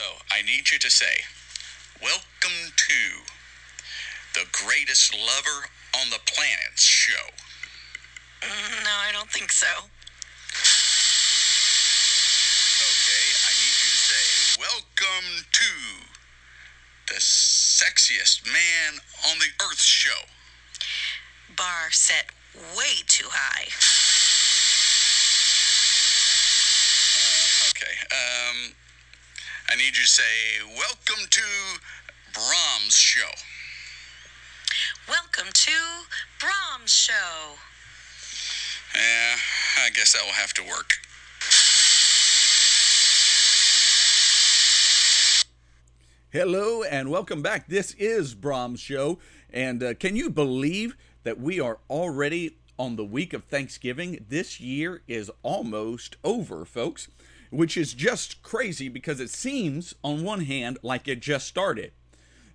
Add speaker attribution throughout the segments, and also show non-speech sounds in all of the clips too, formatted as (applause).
Speaker 1: So I need you to say, Welcome to the greatest lover on the planet show.
Speaker 2: Mm, No, I don't think so.
Speaker 1: Okay, I need you to say, Welcome to the sexiest man on the earth show.
Speaker 2: Bar set way too high.
Speaker 1: Uh, okay, um, I need you to say, Welcome to Brahms show.
Speaker 2: Welcome to Brahms Show.
Speaker 1: Yeah, I guess that will have to work.
Speaker 3: Hello and welcome back. This is Brahms Show. And uh, can you believe that we are already on the week of Thanksgiving? This year is almost over, folks, which is just crazy because it seems, on one hand, like it just started.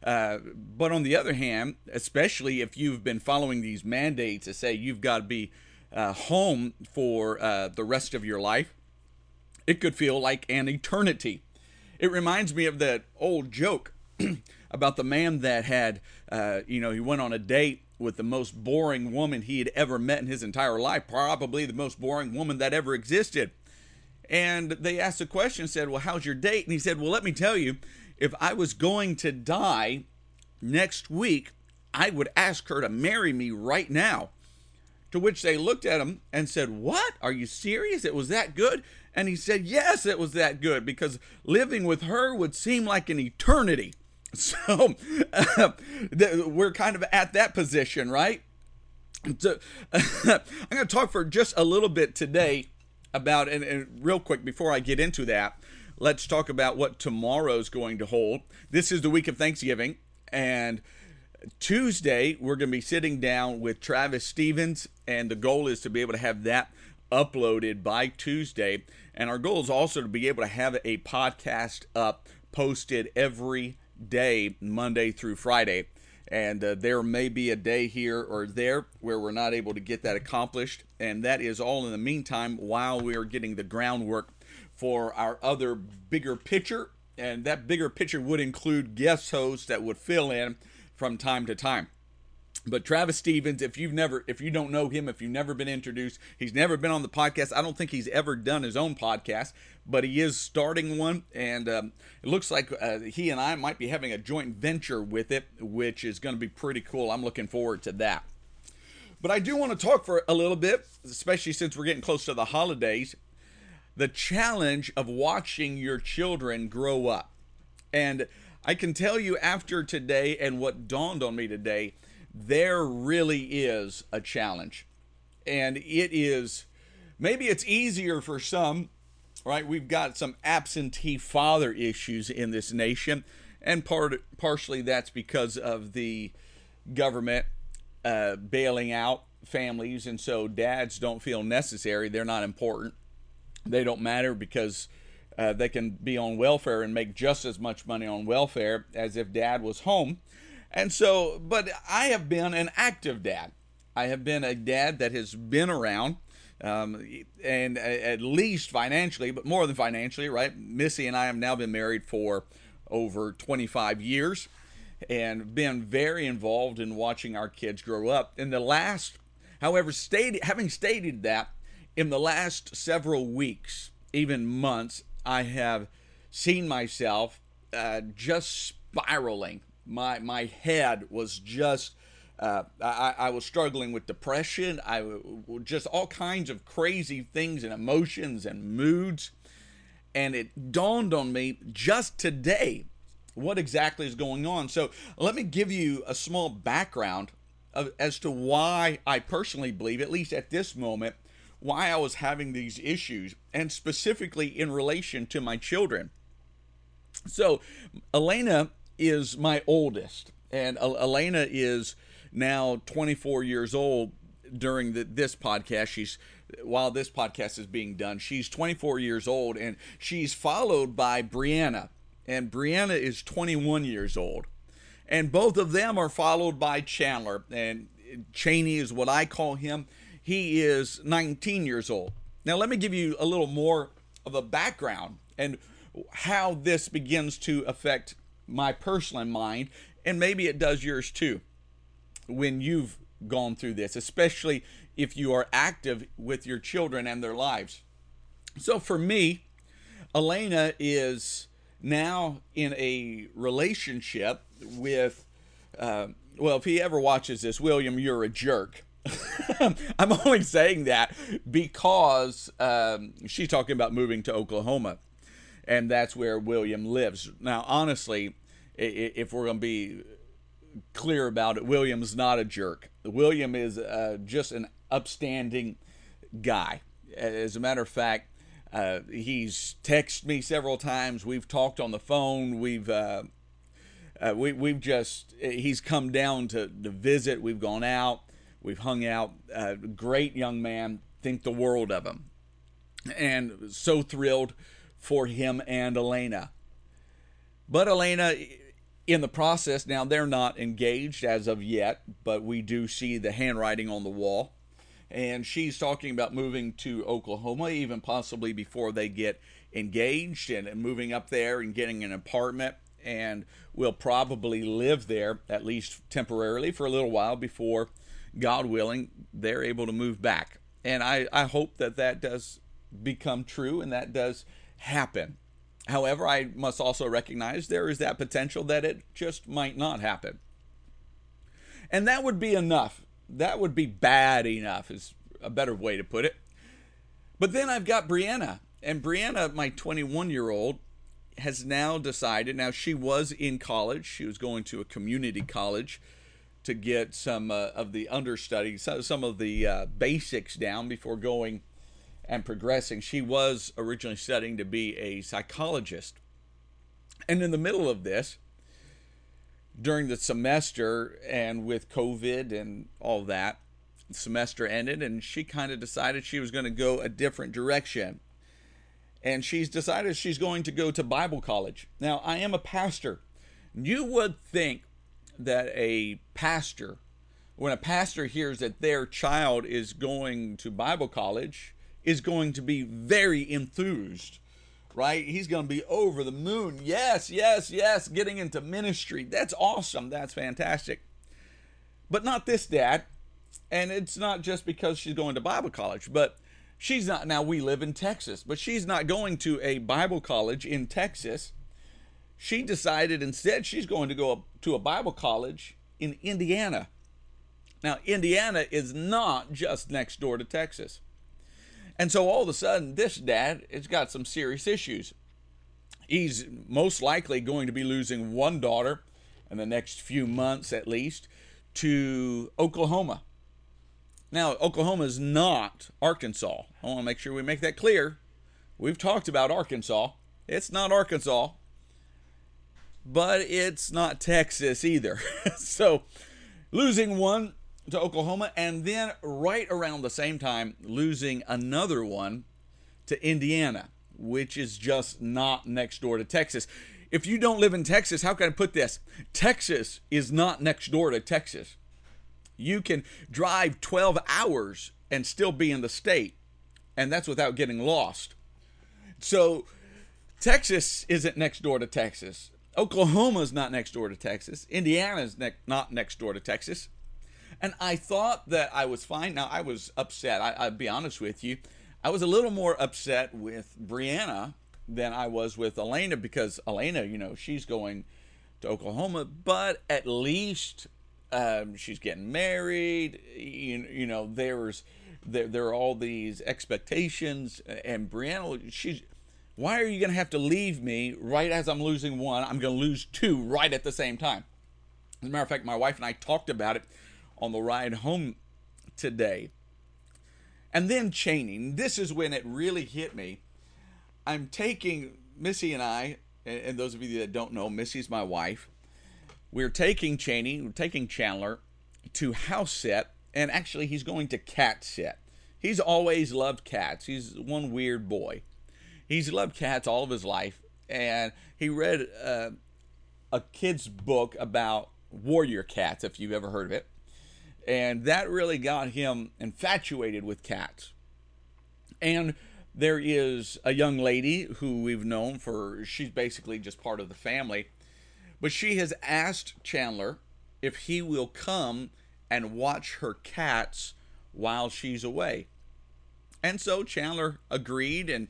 Speaker 3: Uh, but on the other hand, especially if you've been following these mandates to say you've got to be uh, home for uh, the rest of your life, it could feel like an eternity. It reminds me of that old joke (clears throat) about the man that had, uh, you know, he went on a date with the most boring woman he had ever met in his entire life, probably the most boring woman that ever existed. And they asked a question, said, Well, how's your date? And he said, Well, let me tell you, if I was going to die next week, I would ask her to marry me right now. To which they looked at him and said, What? Are you serious? It was that good? And he said, Yes, it was that good because living with her would seem like an eternity. (laughs) So (laughs) uh, we're kind of at that position, right? So, (laughs) I'm going to talk for just a little bit today about, and, and real quick before I get into that, let's talk about what tomorrow's going to hold. This is the week of Thanksgiving, and Tuesday, we're going to be sitting down with Travis Stevens, and the goal is to be able to have that uploaded by Tuesday. And our goal is also to be able to have a podcast up posted every day, Monday through Friday. And uh, there may be a day here or there where we're not able to get that accomplished. And that is all in the meantime while we are getting the groundwork for our other bigger picture. And that bigger picture would include guest hosts that would fill in from time to time. But Travis Stevens, if you've never, if you don't know him, if you've never been introduced, he's never been on the podcast. I don't think he's ever done his own podcast, but he is starting one, and um, it looks like uh, he and I might be having a joint venture with it, which is going to be pretty cool. I'm looking forward to that. But I do want to talk for a little bit, especially since we're getting close to the holidays, the challenge of watching your children grow up, and I can tell you after today and what dawned on me today there really is a challenge. And it is, maybe it's easier for some, right? We've got some absentee father issues in this nation. And part, partially that's because of the government uh, bailing out families. And so dads don't feel necessary. They're not important. They don't matter because uh, they can be on welfare and make just as much money on welfare as if dad was home. And so, but I have been an active dad. I have been a dad that has been around, um, and at least financially, but more than financially, right? Missy and I have now been married for over 25 years and been very involved in watching our kids grow up. In the last, however, stated, having stated that, in the last several weeks, even months, I have seen myself uh, just spiraling my my head was just uh, I, I was struggling with depression. I just all kinds of crazy things and emotions and moods, and it dawned on me just today what exactly is going on. So let me give you a small background of, as to why I personally believe, at least at this moment, why I was having these issues, and specifically in relation to my children. So Elena is my oldest, and Elena is now 24 years old. During the, this podcast, she's while this podcast is being done, she's 24 years old, and she's followed by Brianna, and Brianna is 21 years old, and both of them are followed by Chandler, and Cheney is what I call him. He is 19 years old. Now, let me give you a little more of a background and how this begins to affect my personal mind, and maybe it does yours too when you've gone through this, especially if you are active with your children and their lives. So for me, Elena is now in a relationship with, uh, well, if he ever watches this, William, you're a jerk. (laughs) I'm only saying that because um, she's talking about moving to Oklahoma, and that's where William lives. Now, honestly, if we're going to be clear about it, William's not a jerk. William is uh, just an upstanding guy. As a matter of fact, uh, he's texted me several times. We've talked on the phone. We've uh, uh, we we've just he's come down to to visit. We've gone out. We've hung out. Uh, great young man. Think the world of him, and so thrilled for him and Elena. But Elena, in the process, now they're not engaged as of yet, but we do see the handwriting on the wall and she's talking about moving to Oklahoma, even possibly before they get engaged and, moving up there and getting an apartment. And will probably live there, at least temporarily, for a little while before, God willing, they're able to move back. And I, I hope that that does become true and that does happen. However, I must also recognize there is that potential that it just might not happen. And that would be enough that would be bad enough, is a better way to put it. But then I've got Brianna, and Brianna, my 21 year old, has now decided. Now, she was in college, she was going to a community college to get some uh, of the understudy, some of the uh, basics down before going and progressing. She was originally studying to be a psychologist. And in the middle of this, during the semester and with COVID and all that, semester ended and she kind of decided she was going to go a different direction. And she's decided she's going to go to Bible college. Now, I am a pastor. You would think that a pastor, when a pastor hears that their child is going to Bible college, is going to be very enthused right? He's going to be over the moon. Yes, yes, yes, getting into ministry. That's awesome. That's fantastic. But not this dad. And it's not just because she's going to Bible college, but she's not. Now, we live in Texas, but she's not going to a Bible college in Texas. She decided instead she's going to go to a Bible college in Indiana. Now, Indiana is not just next door to Texas. And so all of a sudden, this dad has got some serious issues. He's most likely going to be losing one daughter in the next few months at least to Oklahoma. Now, Oklahoma is not Arkansas. I want to make sure we make that clear. We've talked about Arkansas. It's not Arkansas, but it's not Texas either. (laughs) so, losing one to Oklahoma, and then right around the same time, losing another one to Indiana, which is just not next door to Texas. If you don't live in Texas, how can I put this? Texas is not next door to Texas. You can drive 12 hours and still be in the state, and that's without getting lost. So, Texas isn't next door to Texas. Oklahoma's not next door to Texas. Indiana's ne- not next door to Texas. And I thought that I was fine. Now, I was upset. I, will be honest with you. I was a little more upset with Brianna than I was with Elena because Elena, you know, she's going to Oklahoma, but at least um, she's getting married. You, you know, there's there, there are all these expectations. And Brianna, she's why are you going to have to leave me right as I'm losing one? I'm going to lose two right at the same time. As a matter of fact, my wife and I talked about it on the ride home today. And then Cheney. This is when it really hit me. I'm taking Missy and I, and those of you that don't know, Missy's my wife. We're taking Cheney, we're taking Chandler to house set, and actually he's going to cat set. He's always loved cats. He's one weird boy. He's loved cats all of his life, and he read uh, a kid's book about warrior cats, if you've ever heard of it and that really got him infatuated with cats. And there is a young lady who we've known for, she's basically just part of the family, but she has asked Chandler if he will come and watch her cats while she's away. And so Chandler agreed, and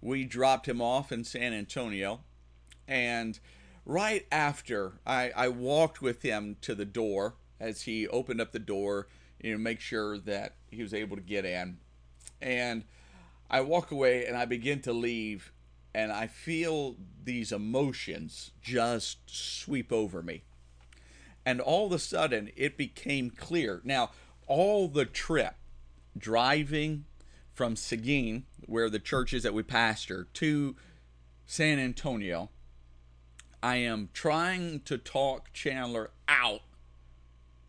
Speaker 3: we dropped him off in San Antonio. And right after I, I walked with him to the door as he opened up the door, you know, make sure that he was able to get in. And I walk away and I begin to leave, and I feel these emotions just sweep over me. And all of a sudden, it became clear. Now, all the trip, driving from Seguin, where the church is that we pastor, to San Antonio, I am trying to talk Chandler out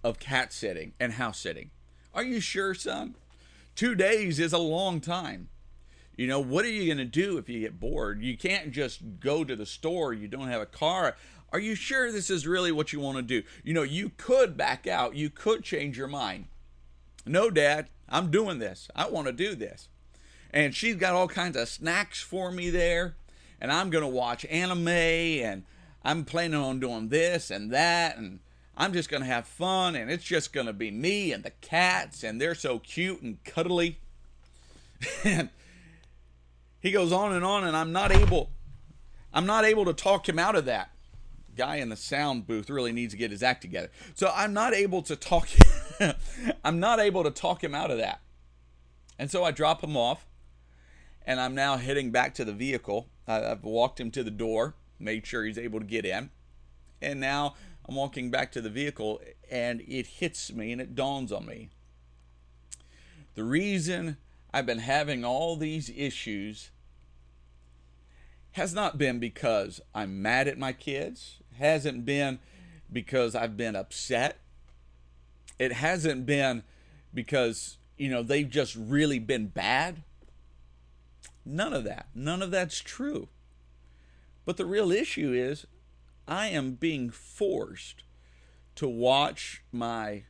Speaker 3: of cat sitting and house sitting. Are you sure, son? Two days is a long time. You know, what are you going to do if you get bored? You can't just go to the store. You don't have a car. Are you sure this is really what you want to do? You know, you could back out. You could change your mind. No, Dad, I'm doing this. I want to do this. And she's got all kinds of snacks for me there. And I'm going to watch anime. And I'm planning on doing this and that. And I'm just going to have fun. And it's just going to be me and the cats. And they're so cute and cuddly. and (laughs) he goes on and on and i'm not able i'm not able to talk him out of that guy in the sound booth really needs to get his act together so i'm not able to talk (laughs) i'm not able to talk him out of that and so i drop him off and i'm now heading back to the vehicle i've walked him to the door made sure he's able to get in and now i'm walking back to the vehicle and it hits me and it dawns on me the reason I've been having all these issues has not been because I'm mad at my kids, hasn't been because I've been upset. It hasn't been because, you know, they've just really been bad. None of that. None of that's true. But the real issue is I am being forced to watch my,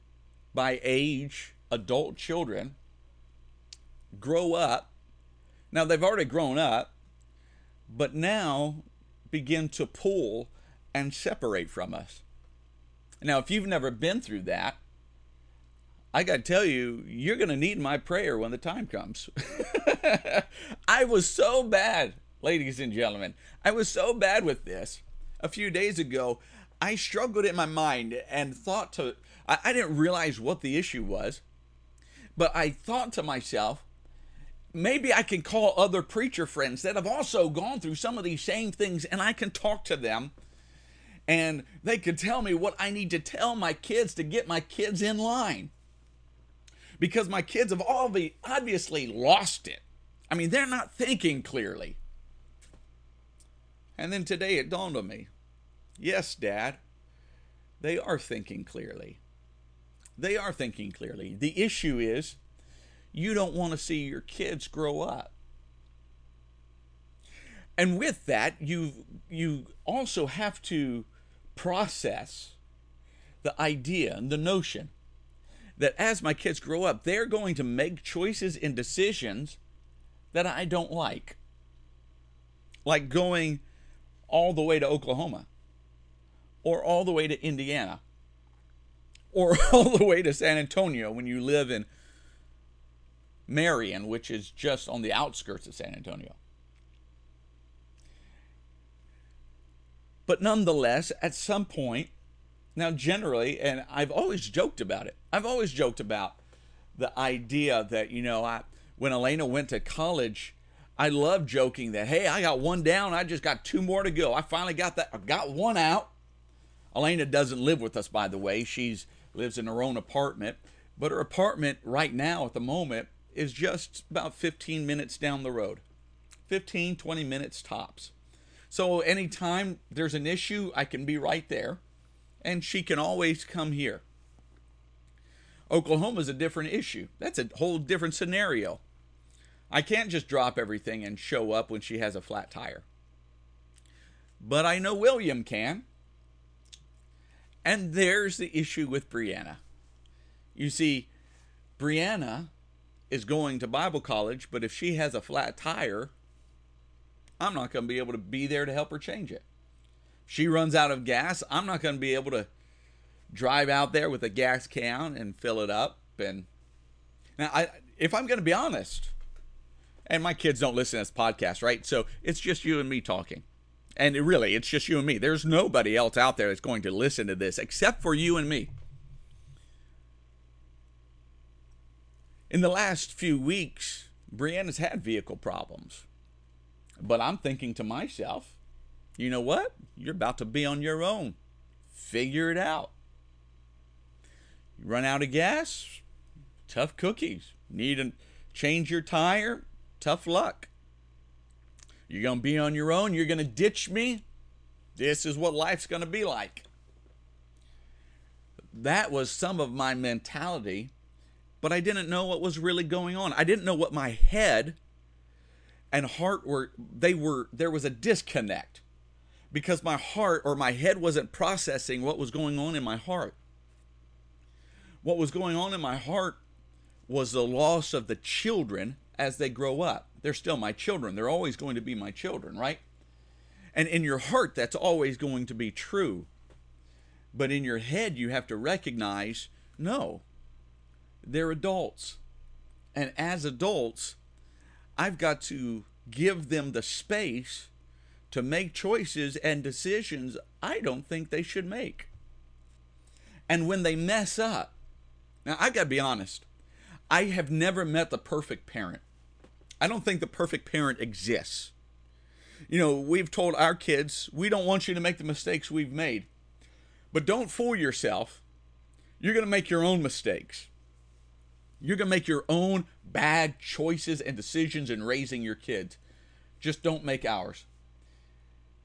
Speaker 3: by age, adult children grow up. Now, they've already grown up, but now begin to pull and separate from us. Now, if you've never been through that, I got to tell you, you're going to need my prayer when the time comes. (laughs) I was so bad, ladies and gentlemen. I was so bad with this. A few days ago, I struggled in my mind and thought to, I, I didn't realize what the issue was, but I thought to myself, maybe I can call other preacher friends that have also gone through some of these same things and I can talk to them and they could tell me what I need to tell my kids to get my kids in line. Because my kids have all obviously lost it. I mean, they're not thinking clearly. And then today it dawned on me yes, Dad, they are thinking clearly. They are thinking clearly. The issue is you don't want to see your kids grow up. And with that, you you also have to process the idea and the notion that as my kids grow up, they're going to make choices and decisions that I don't like. Like going all the way to Oklahoma, or all the way to Indiana, or (laughs) all the way to San Antonio when you live in Marion, which is just on the outskirts of San Antonio. But nonetheless, at some point, now generally, and I've always joked about it, I've always joked about the idea that, you know, I, when Elena went to college, I love joking that, hey, I got one down, I just got two more to go. I finally got that, I got one out. Elena doesn't live with us, by the way. She's lives in her own apartment, but her apartment right now at the moment is just about 15 minutes down the road 15, 20 minutes tops. So anytime there's an issue, I can be right there, and she can always come here. Oklahoma is a different issue. That's a whole different scenario. I can't just drop everything and show up when she has a flat tire. But I know William can. And there's the issue with Brianna. You see, Brianna is going to Bible college, but if she has a flat tire, I'm not going to be able to be there to help her change it. She runs out of gas, I'm not going to be able to drive out there with a gas can and fill it up and now I if I'm going to be honest, and my kids don't listen to this podcast, right? So it's just you and me talking. And it really, it's just you and me. There's nobody else out there that's going to listen to this except for you and me. In the last few weeks, Brianna's had vehicle problems. But I'm thinking to myself, you know what? You're about to be on your own. Figure it out. You run out of gas, tough cookies. Need to change your tire, tough luck. You're going to be on your own. You're going to ditch me. This is what life's going to be like. That was some of my mentality, but I didn't know what was really going on. I didn't know what my head and heart were they were there was a disconnect because my heart or my head wasn't processing what was going on in my heart. What was going on in my heart was the loss of the children as they grow up. They're still my children. They're always going to be my children, right? And in your heart, that's always going to be true. But in your head, you have to recognize no, they're adults. And as adults, I've got to give them the space to make choices and decisions I don't think they should make. And when they mess up, now I got to be honest, I have never met the perfect parent. I don't think the perfect parent exists. You know, we've told our kids, we don't want you to make the mistakes we've made. But don't fool yourself. You're going to make your own mistakes. You're going to make your own bad choices and decisions in raising your kids. Just don't make ours.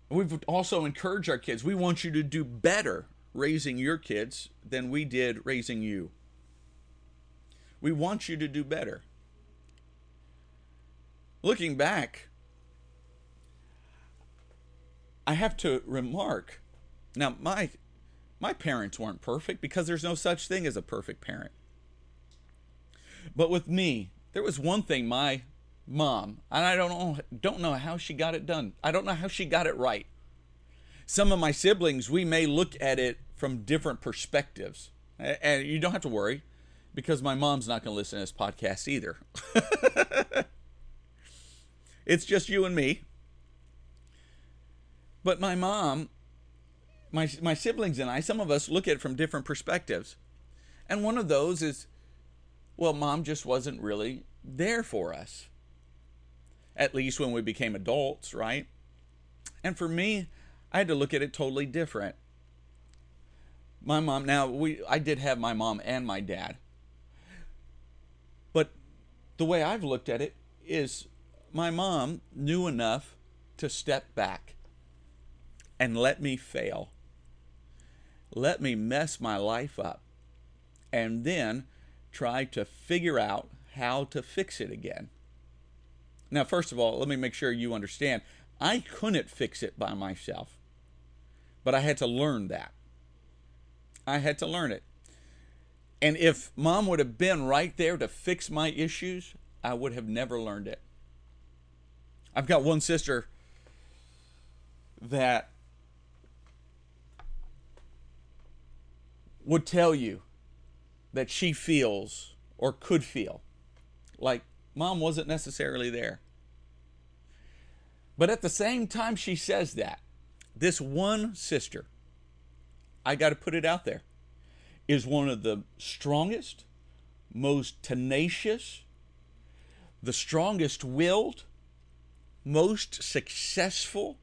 Speaker 3: We've also encouraged our kids, we want you to do better raising your kids than we did raising you. We want you to do better. Looking back, I have to remark now my my parents weren't perfect because there's no such thing as a perfect parent. But with me, there was one thing my mom, and I don't know don't know how she got it done. I don't know how she got it right. Some of my siblings, we may look at it from different perspectives. And you don't have to worry because my mom's not going to listen to this podcast either. (laughs) it's just you and me. But my mom, my my siblings and I, some of us look at it from different perspectives. And one of those is well, mom just wasn't really there for us. At least when we became adults, right? And for me, I had to look at it totally different. My mom now we I did have my mom and my dad. But the way I've looked at it is my mom knew enough to step back and let me fail. Let me mess my life up. And then try to figure out how to fix it again. Now, first of all, let me make sure you understand I couldn't fix it by myself, but I had to learn that. I had to learn it. And if mom would have been right there to fix my issues, I would have never learned it. I've got one sister that would tell you that she feels or could feel like mom wasn't necessarily there. But at the same time, she says that, this one sister, I got to put it out there, is one of the strongest, most tenacious, the strongest willed, most successful.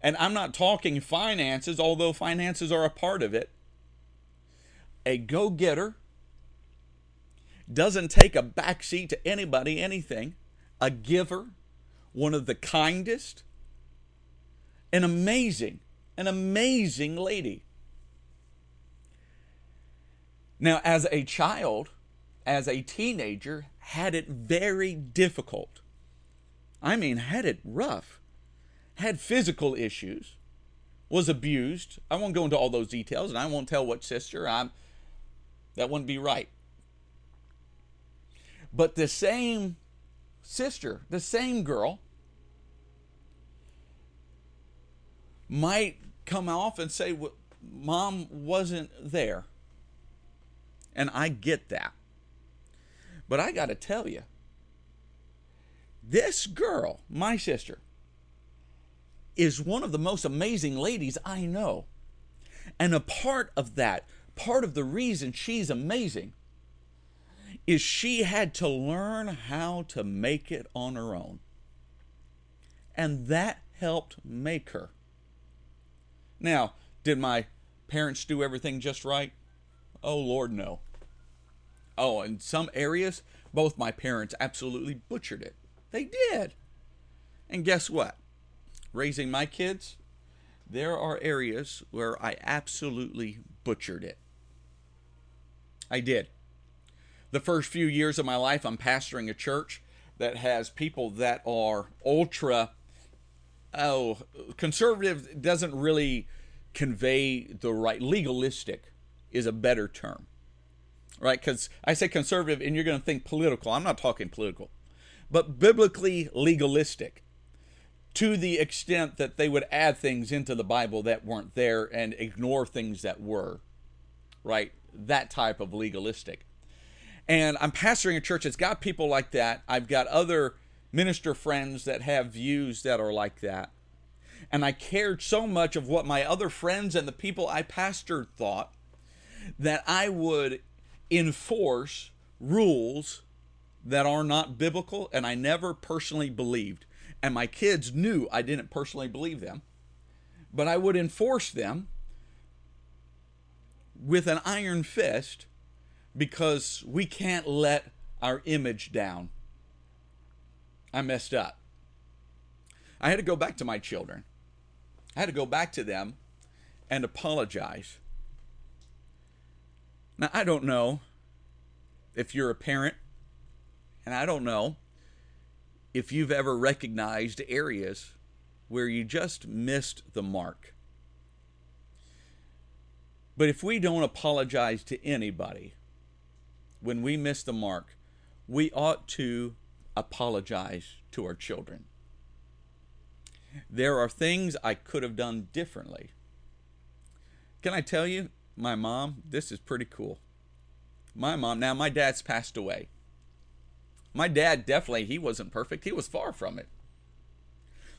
Speaker 3: And I'm not talking finances, although finances are a part of it. A go getter, doesn't take a backseat to anybody, anything, a giver, one of the kindest, an amazing, an amazing lady. Now, as a child, as a teenager, had it very difficult. I mean, had it rough. Had physical issues, was abused. I won't go into all those details, and I won't tell what sister. I'm that wouldn't be right. But the same sister, the same girl, might come off and say, well, Mom wasn't there. And I get that. But I got to tell you, this girl, my sister, is one of the most amazing ladies I know. And a part of that, part of the reason she's amazing, is she had to learn how to make it on her own. And that helped make her. Now, did my parents do everything just right? Oh, Lord, no. Oh, in some areas, both my parents absolutely butchered it. They did. And guess what? Raising my kids, there are areas where I absolutely butchered it. I did. The first few years of my life, I'm pastoring a church that has people that are ultra, oh, conservative doesn't really convey the right, legalistic is a better term, right? Because I say conservative and you're going to think political. I'm not talking political, but biblically legalistic to the extent that they would add things into the Bible that weren't there and ignore things that were, right? That type of legalistic. And I'm pastoring a church that's got people like that. I've got other minister friends that have views that are like that. And I cared so much of what my other friends and the people I pastored thought that I would enforce rules that are not biblical and I never personally believed. And my kids knew I didn't personally believe them, but I would enforce them with an iron fist because we can't let our image down. I messed up. I had to go back to my children. I had to go back to them and apologize. Now, I don't know if you're a parent, and I don't know if you've ever recognized areas where you just missed the mark. But if we don't apologize to anybody, when we miss the mark, we ought to apologize to our children. There are things I could have done differently. Can I tell you, my mom, this is pretty cool. My mom, now my dad's passed away. My dad definitely, he wasn't perfect. He was far from it.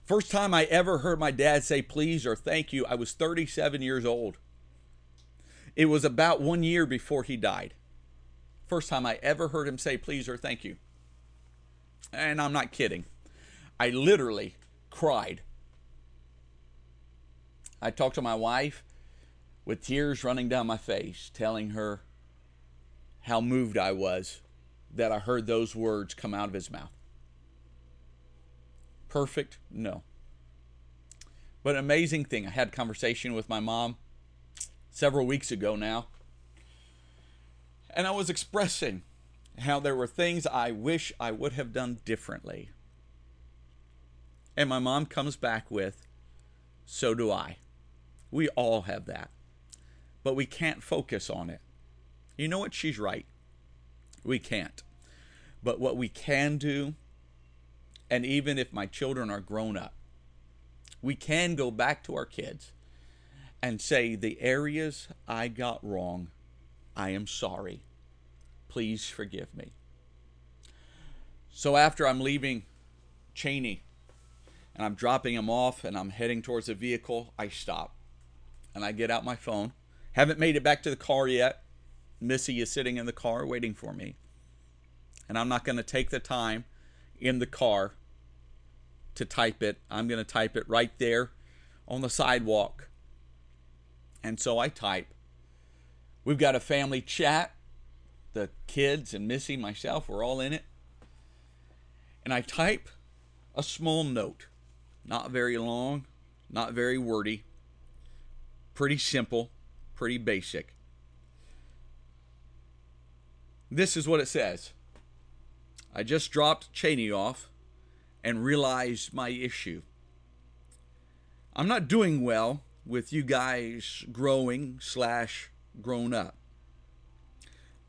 Speaker 3: First time I ever heard my dad say please or thank you, I was 37 years old. It was about one year before he died. First time I ever heard him say please or thank you. And I'm not kidding. I literally cried. I talked to my wife with tears running down my face, telling her how moved I was that I heard those words come out of his mouth. Perfect? No. But amazing thing. I had a conversation with my mom several weeks ago now. And I was expressing how there were things I wish I would have done differently. And my mom comes back with, So do I. We all have that. But we can't focus on it. You know what? She's right. We can't. But what we can do, and even if my children are grown up, we can go back to our kids and say, The areas I got wrong, I am sorry. Please forgive me. So after I'm leaving Cheney and I'm dropping him off and I'm heading towards the vehicle, I stop and I get out my phone. Haven't made it back to the car yet. Missy is sitting in the car waiting for me. And I'm not going to take the time in the car to type it. I'm going to type it right there on the sidewalk. And so I type. We've got a family chat. The kids and Missy, myself, we're all in it. And I type a small note. Not very long, not very wordy. Pretty simple, pretty basic. This is what it says I just dropped Cheney off and realized my issue. I'm not doing well with you guys growing slash grown up.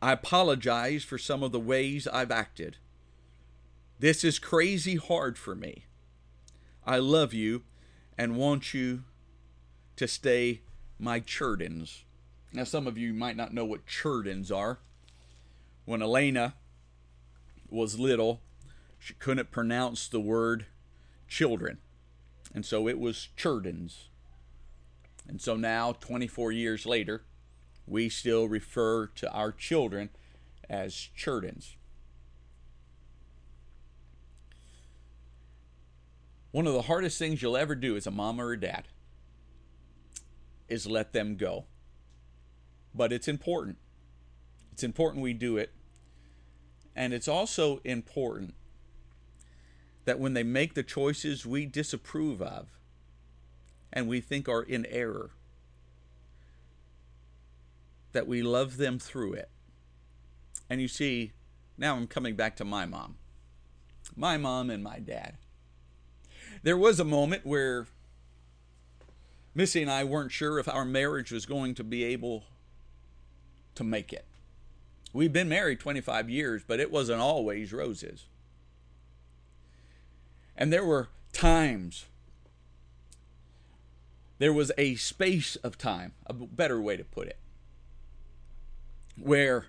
Speaker 3: I apologize for some of the ways I've acted. This is crazy hard for me. I love you and want you to stay my churdens. Now, some of you might not know what churdens are. When Elena was little, she couldn't pronounce the word children. And so it was churdens. And so now, 24 years later, we still refer to our children as churdens. One of the hardest things you'll ever do as a mom or a dad is let them go. But it's important. It's important we do it. And it's also important that when they make the choices we disapprove of and we think are in error, that we love them through it. And you see, now I'm coming back to my mom. My mom and my dad. There was a moment where Missy and I weren't sure if our marriage was going to be able to make it. We've been married 25 years, but it wasn't always roses. And there were times, there was a space of time, a better way to put it, where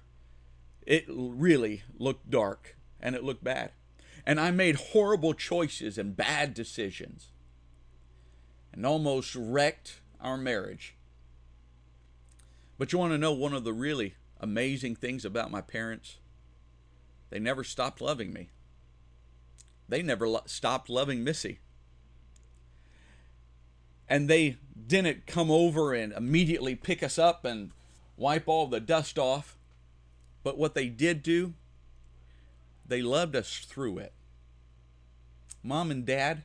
Speaker 3: it really looked dark and it looked bad. And I made horrible choices and bad decisions and almost wrecked our marriage. But you want to know one of the really amazing things about my parents? They never stopped loving me. They never lo- stopped loving Missy. And they didn't come over and immediately pick us up and wipe all the dust off. But what they did do, they loved us through it. Mom and dad,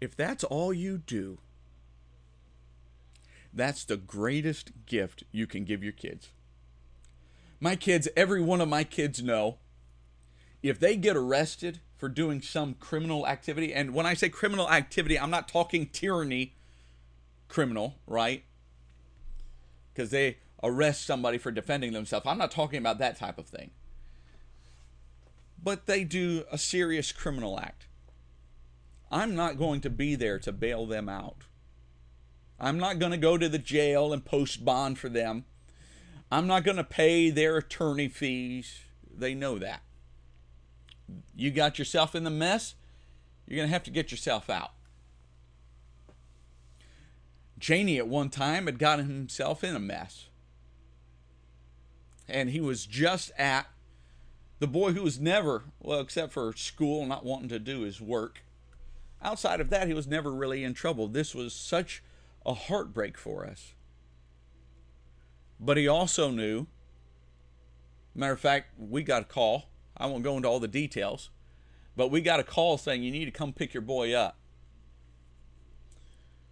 Speaker 3: if that's all you do, that's the greatest gift you can give your kids. My kids, every one of my kids know if they get arrested for doing some criminal activity, and when I say criminal activity, I'm not talking tyranny criminal, right? Because they arrest somebody for defending themselves. I'm not talking about that type of thing. But they do a serious criminal act. I'm not going to be there to bail them out. I'm not going to go to the jail and post bond for them. I'm not going to pay their attorney fees. They know that. You got yourself in the mess, you're going to have to get yourself out. Cheney at one time had gotten himself in a mess. And he was just at the boy who was never, well, except for school, not wanting to do his work. Outside of that, he was never really in trouble. This was such a heartbreak for us. But he also knew, matter of fact, we got a call. I won't go into all the details, but we got a call saying you need to come pick your boy up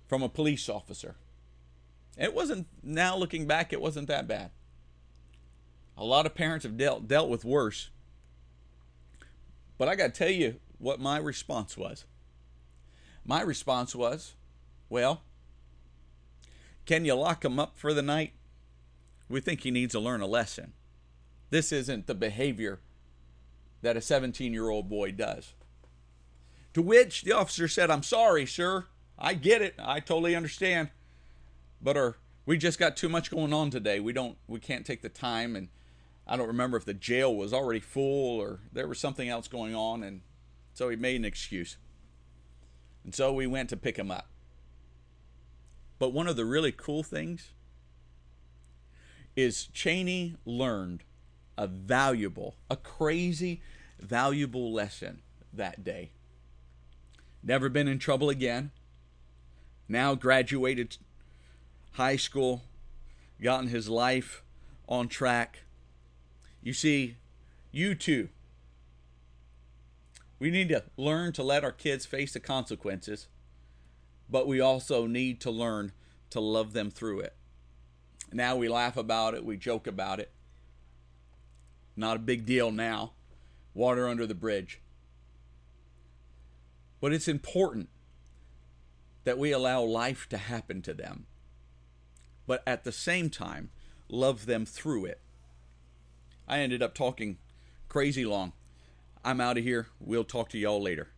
Speaker 3: from a police officer. It wasn't, now looking back, it wasn't that bad. A lot of parents have dealt, dealt with worse. But I got to tell you what my response was. My response was, well, can you lock him up for the night? We think he needs to learn a lesson. This isn't the behavior that a 17 year old boy does. To which the officer said, I'm sorry, sir. I get it. I totally understand. But our, we just got too much going on today. We don't we can't take the time and I don't remember if the jail was already full or there was something else going on and so he made an excuse. And so we went to pick him up. But one of the really cool things is Cheney learned a valuable, a crazy, valuable lesson that day. Never been in trouble again. Now graduated high school, gotten his life on track. You see, you too. We need to learn to let our kids face the consequences, but we also need to learn to love them through it. Now we laugh about it, we joke about it. Not a big deal now. Water under the bridge. But it's important that we allow life to happen to them, but at the same time, love them through it. I ended up talking crazy long. I'm out of here. We'll talk to y'all later.